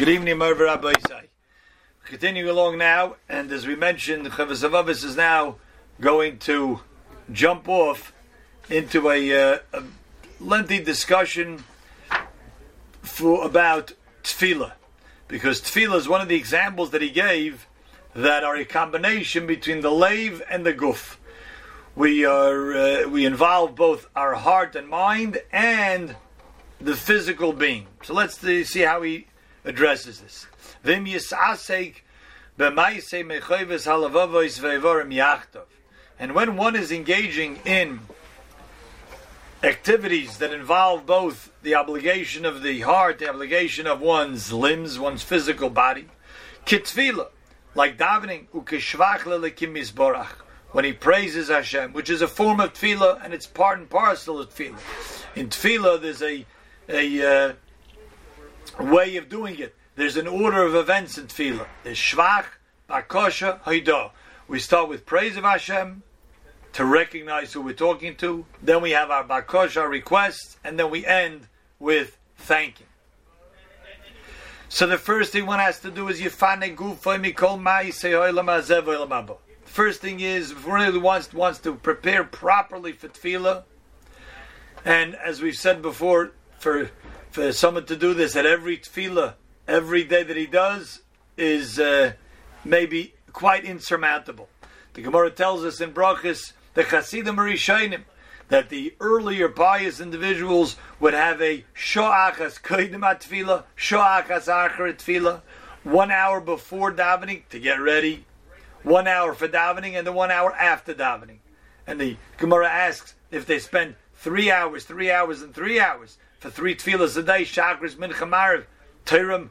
Good evening, Merver Rabbi Isai. Continuing along now, and as we mentioned, Chovos Halevavos is now going to jump off into a, uh, a lengthy discussion for about tefillah, because tefillah is one of the examples that he gave that are a combination between the lave and the guf. We are uh, we involve both our heart and mind and the physical being. So let's see how he addresses this. Vim b'maisei mechoyves halavavois yachtov. And when one is engaging in activities that involve both the obligation of the heart, the obligation of one's limbs, one's physical body, kitfila, like davening, ukeshvach lelekim when he praises Hashem, which is a form of tefillah and it's part and parcel of tefillah. In tefillah, there's a a uh, way of doing it. There's an order of events in tefillah. There's shvach, bakosha, haidah. We start with praise of Hashem to recognize who we're talking to. Then we have our bakosha, requests, and then we end with thanking. So the first thing one has to do is yifane gufay mikol ma'isei First thing is, if one really wants, wants to prepare properly for tefillah, and as we've said before, for for someone to do this at every tefillah, every day that he does, is uh, maybe quite insurmountable. The Gemara tells us in Brachas, the Chasidim Rishainim, that the earlier pious individuals would have a sho'achas koidim tefillah, sho'achas achar tefillah, one hour before davening to get ready, one hour for davening, and then one hour after davening. And the Gemara asks if they spend three hours, three hours, and three hours for three tefillahs a day, Shachris, Mincha, Mariv, Tiram,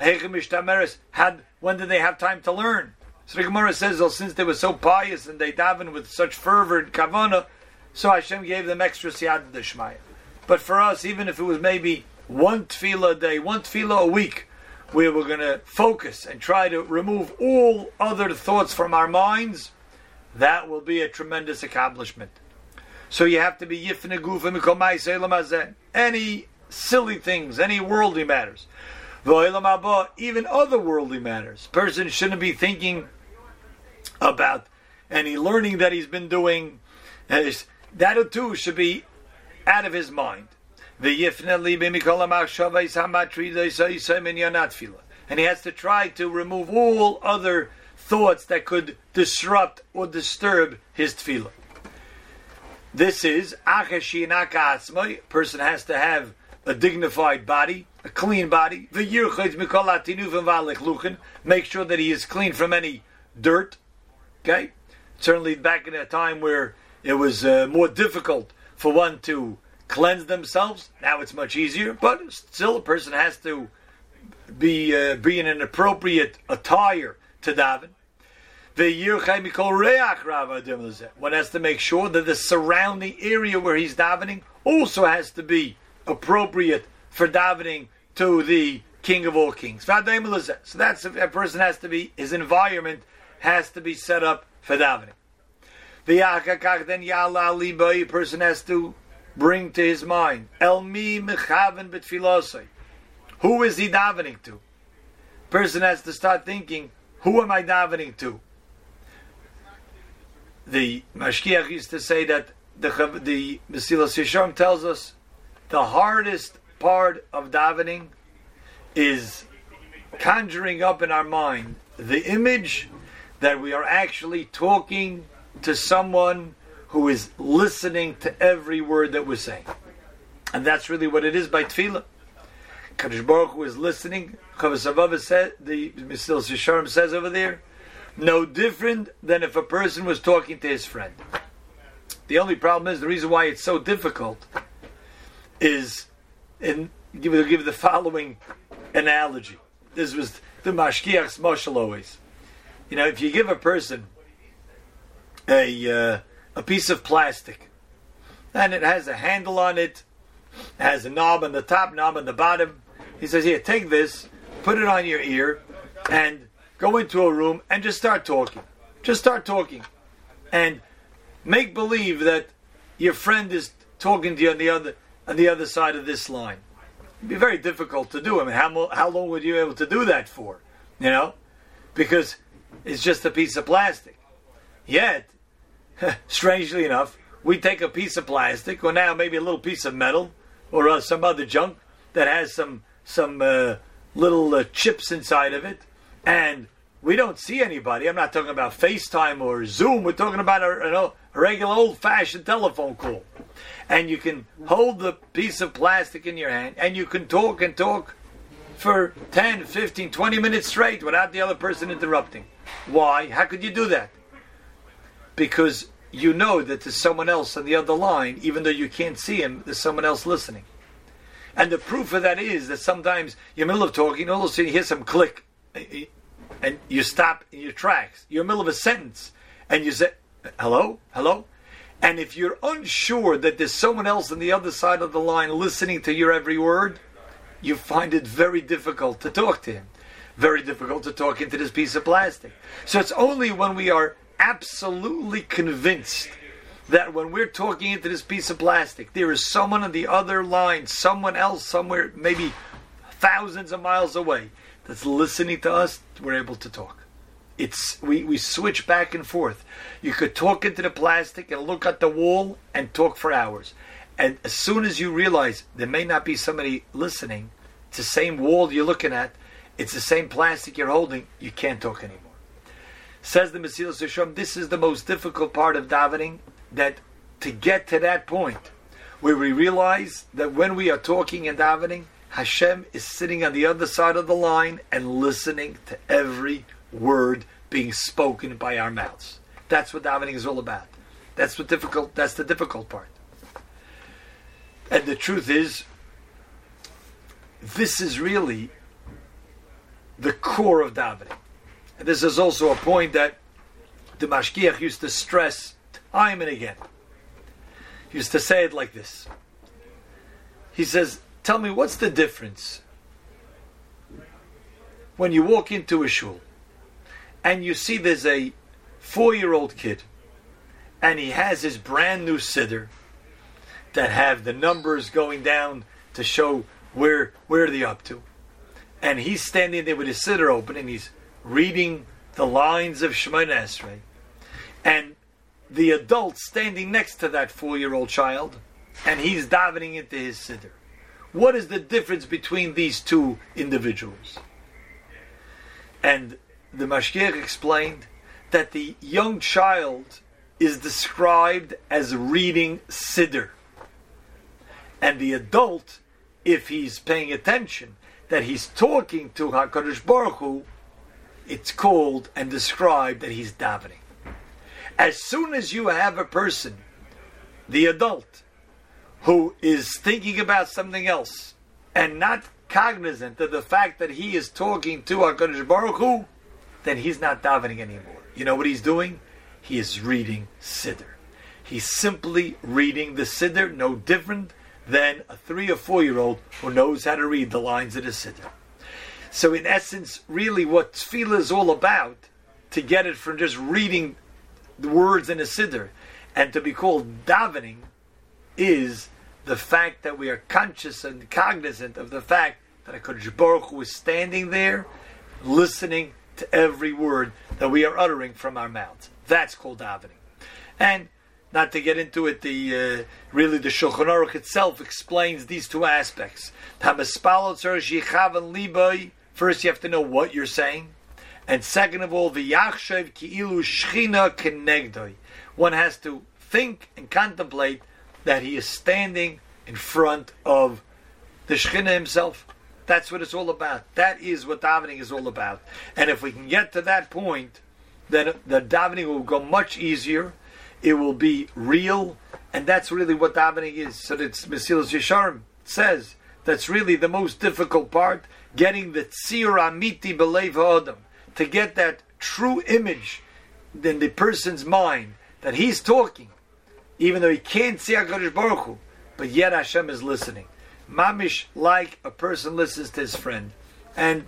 Hechem, Ishtameres, had, when did they have time to learn? The Gemara says, well, since they were so pious and they daven with such fervor and kavana, so Hashem gave them extra siyad d'shmaya. But for us, even if it was maybe one tefillah a day, one tefillah a week, we were going to focus and try to remove all other thoughts from our minds, that will be a tremendous accomplishment. So you have to be yifne gufa Any silly things, any worldly matters. Even other worldly matters. Person shouldn't be thinking about any learning that he's been doing. That too should be out of his mind. And he has to try to remove all other thoughts that could disrupt or disturb his tefillah. This is Achashi Person has to have a dignified body, a clean body. Make sure that he is clean from any dirt. Okay? Certainly back in a time where it was uh, more difficult for one to cleanse themselves. Now it's much easier, but still a person has to be uh, be in an appropriate attire to daven. One has to make sure that the surrounding area where he's davening also has to be appropriate for davening to the King of all kings. So that's a person has to be his environment has to be set up for davening. The then a person has to bring to his mind Who is he davening to? Person has to start thinking, who am I davening to? The Mashgiach used to say that the the Mesilas Yesharim tells us the hardest part of davening is conjuring up in our mind the image that we are actually talking to someone who is listening to every word that we're saying. And that's really what it is by tefillah. Kadosh Baruch Hu is listening. Chavas said, the Mesilas Yesharim says over there, no different than if a person was talking to his friend. The only problem is the reason why it's so difficult is in give give the following analogy. This was the mashgiach's moshel always. You know, if you give a person a uh, a piece of plastic and it has a handle on it, has a knob on the top, knob on the bottom, he says, "Here, take this, put it on your ear, and go into a room and just start talking. Just start talking. And make believe that your friend is talking to you on the other on the other side of this line. It'd be very difficult to do. I mean, how, how long would you be able to do that for? You know? Because it's just a piece of plastic. Yet, strangely enough, we take a piece of plastic, or now maybe a little piece of metal, or uh, some other junk that has some some uh, little uh, chips inside of it, and we don't see anybody. I'm not talking about FaceTime or Zoom. We're talking about a, you know, a regular old-fashioned telephone call, and you can hold the piece of plastic in your hand, and you can talk and talk for 10, 15, 20 minutes straight without the other person interrupting. Why? How could you do that? Because you know that there's someone else on the other line, even though you can't see him, there's someone else listening. And the proof of that is that sometimes you're in the middle of talking, all of a sudden you hear some click, and you stop in your tracks. You're in the middle of a sentence, and you say, hello, hello? And if you're unsure that there's someone else on the other side of the line listening to your every word, you find it very difficult to talk to him. Very difficult to talk into this piece of plastic. So it's only when we are absolutely convinced that when we're talking into this piece of plastic, there is someone on the other line, someone else somewhere, maybe thousands of miles away, that's listening to us, we're able to talk. It's we, we switch back and forth. You could talk into the plastic and look at the wall and talk for hours. And as soon as you realize there may not be somebody listening, it's the same wall you're looking at, it's the same plastic you're holding, you can't talk anymore. Says the Mesilas Yesharim, this is the most difficult part of davening, that to get to that point where we realize that when we are talking and davening, Hashem is sitting on the other side of the line and listening to every word being spoken by our mouths. That's what davening is all about. That's what difficult. That's the difficult part. And the truth is, this is really the core of davening. And this is also a point that the Mashgiach used to stress time and again. He used to say it like this. He says, Tell me, what's the difference when you walk into a shul and you see there's a four year old kid and he has his brand new siddur that have the numbers going down to show where where they're up to. And he's standing there with his siddur open and he's reading the lines of Shemoneh Esrei, and the adult standing next to that four-year-old child, and he's davening into his siddur. What is the difference between these two individuals? And the Mashgiach explained that the young child is described as reading siddur, and the adult, if he's paying attention, that he's talking to Hakadosh Baruch Hu it's called and described that he's davening. As soon as you have a person, the adult, who is thinking about something else and not cognizant of the fact that he is talking to HaKadosh Baruch Hu, then he's not davening anymore. You know what he's doing? He is reading Siddur. He's simply reading the Siddur, no different than a three or four year old who knows how to read the lines of the Siddur. So, in essence, really what tefillah is all about, to get it from just reading the words in a siddur, and to be called davening, is the fact that we are conscious and cognizant of the fact that a Kodesh Baruch Hu is standing there, listening to every word that we are uttering from our mouths. That's called davening. And not to get into it, the uh, really the Shulchan Aruch itself explains these two aspects. First, you have to know what you're saying. And second of all, the Yachshev Ki'ilu Shchina Kenegdoi. One has to think and contemplate that he is standing in front of the Shechina himself. That's what it's all about. That is what davening is all about. And if we can get to that point, then the davening will go much easier. It will be real, and that's really what davening is. So that's Mesilas Yesharim says that's really the most difficult part getting the tzir amiti belev ha'adam, to get that true image in the person's mind that he's talking, even though he can't see HaKadosh Baruch Hu, but yet Hashem is listening. Mamish like a person listens to his friend. And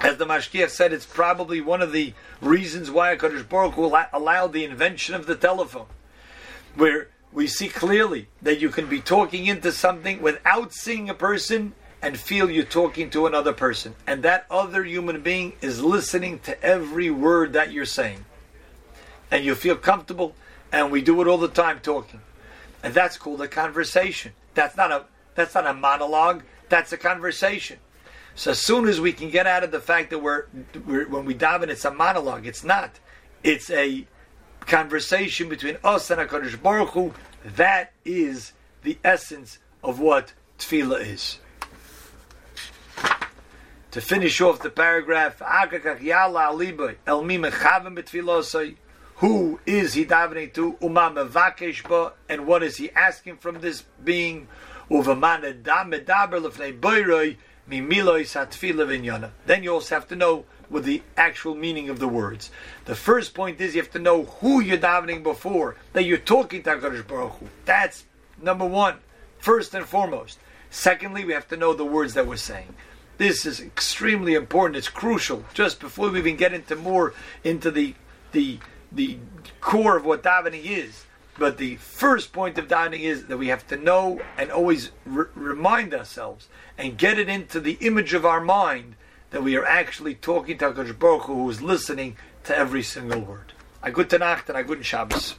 as the Mashgiach said, it's probably one of the reasons why HaKadosh Baruch Hu allowed the invention of the telephone, where we see clearly that you can be talking into something without seeing a person and feel you're talking to another person. And that other human being is listening to every word that you're saying. And you feel comfortable, and we do it all the time talking. And that's called a conversation. That's not a that's not a monologue, that's a conversation. So as soon as we can get out of the fact that we're, we're when we daven, it's a monologue. It's not. It's a conversation between us and Hakadosh Baruch Hu. That is the essence of what tefillah is. To finish off the paragraph, who is he davening to? Uma and what is he asking from this being? Then you also have to know what the actual meaning of the words. The first point is you have to know who you're davening before, that you're talking to HaKadosh Baruch Hu. That's number one, first and foremost. Secondly, we have to know the words that we're saying. This is extremely important. It's crucial. Just before we even get into more into the the the core of what davening is, but the first point of davening is that we have to know and always re- remind ourselves and get it into the image of our mind that we are actually talking to HaKadosh Baruch Hu, who is listening to every single word. A good Nacht and a good Shabbos.